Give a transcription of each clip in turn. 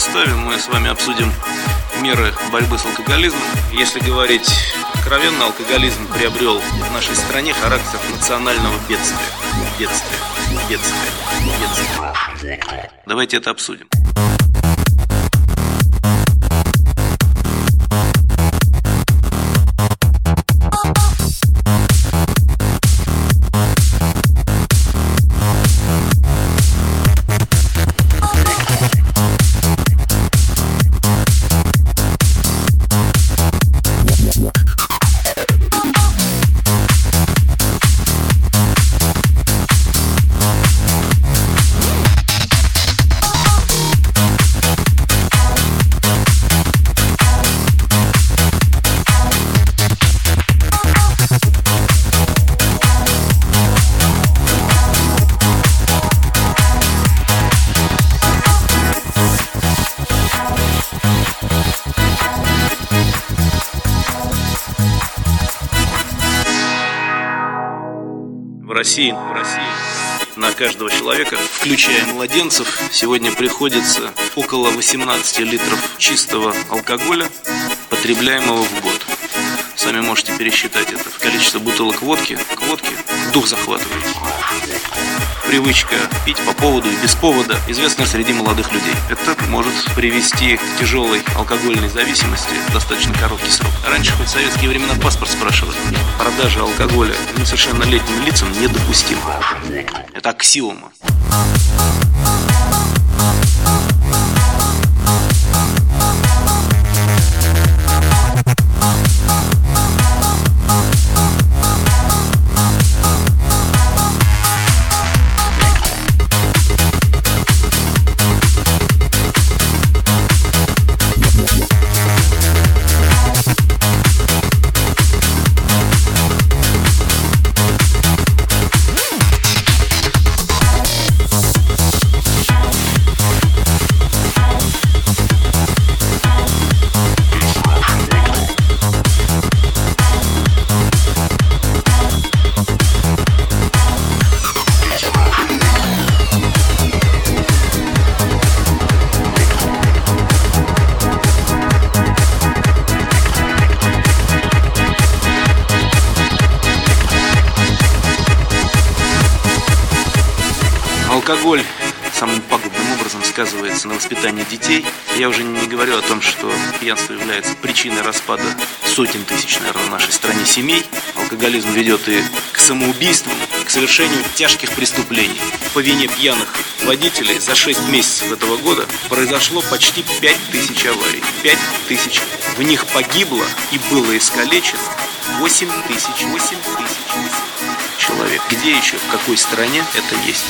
составе мы с вами обсудим меры борьбы с алкоголизмом. Если говорить откровенно, алкоголизм приобрел в нашей стране характер национального бедствия. Бедствия, бедствия, бедствия. Давайте это обсудим. России, в России на каждого человека, включая младенцев, сегодня приходится около 18 литров чистого алкоголя, потребляемого в год. Сами можете пересчитать это. Количество бутылок водки, к водке дух захватывает. Привычка пить по поводу и без повода известна среди молодых людей. Это может привести к тяжелой алкогольной зависимости в достаточно короткий срок. Раньше хоть в советские времена паспорт спрашивали. Продажа алкоголя несовершеннолетним лицам недопустима. Это аксиома. Алкоголь самым пагубным образом сказывается на воспитании детей. Я уже не говорю о том, что пьянство является причиной распада сотен тысяч, наверное, в нашей стране семей. Алкоголизм ведет и к самоубийствам, к совершению тяжких преступлений. По вине пьяных водителей за 6 месяцев этого года произошло почти 5 тысяч аварий. 5 тысяч. В них погибло и было искалечено 8 тысяч. 8 тысяч человек. Где еще, в какой стране это есть?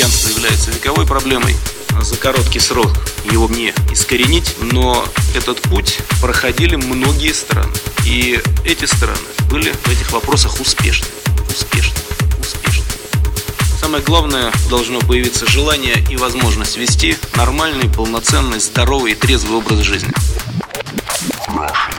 Пьянство является вековой проблемой. За короткий срок его не искоренить, но этот путь проходили многие страны. И эти страны были в этих вопросах. Успешны. Успешны. Самое главное, должно появиться желание и возможность вести нормальный, полноценный, здоровый и трезвый образ жизни. Наша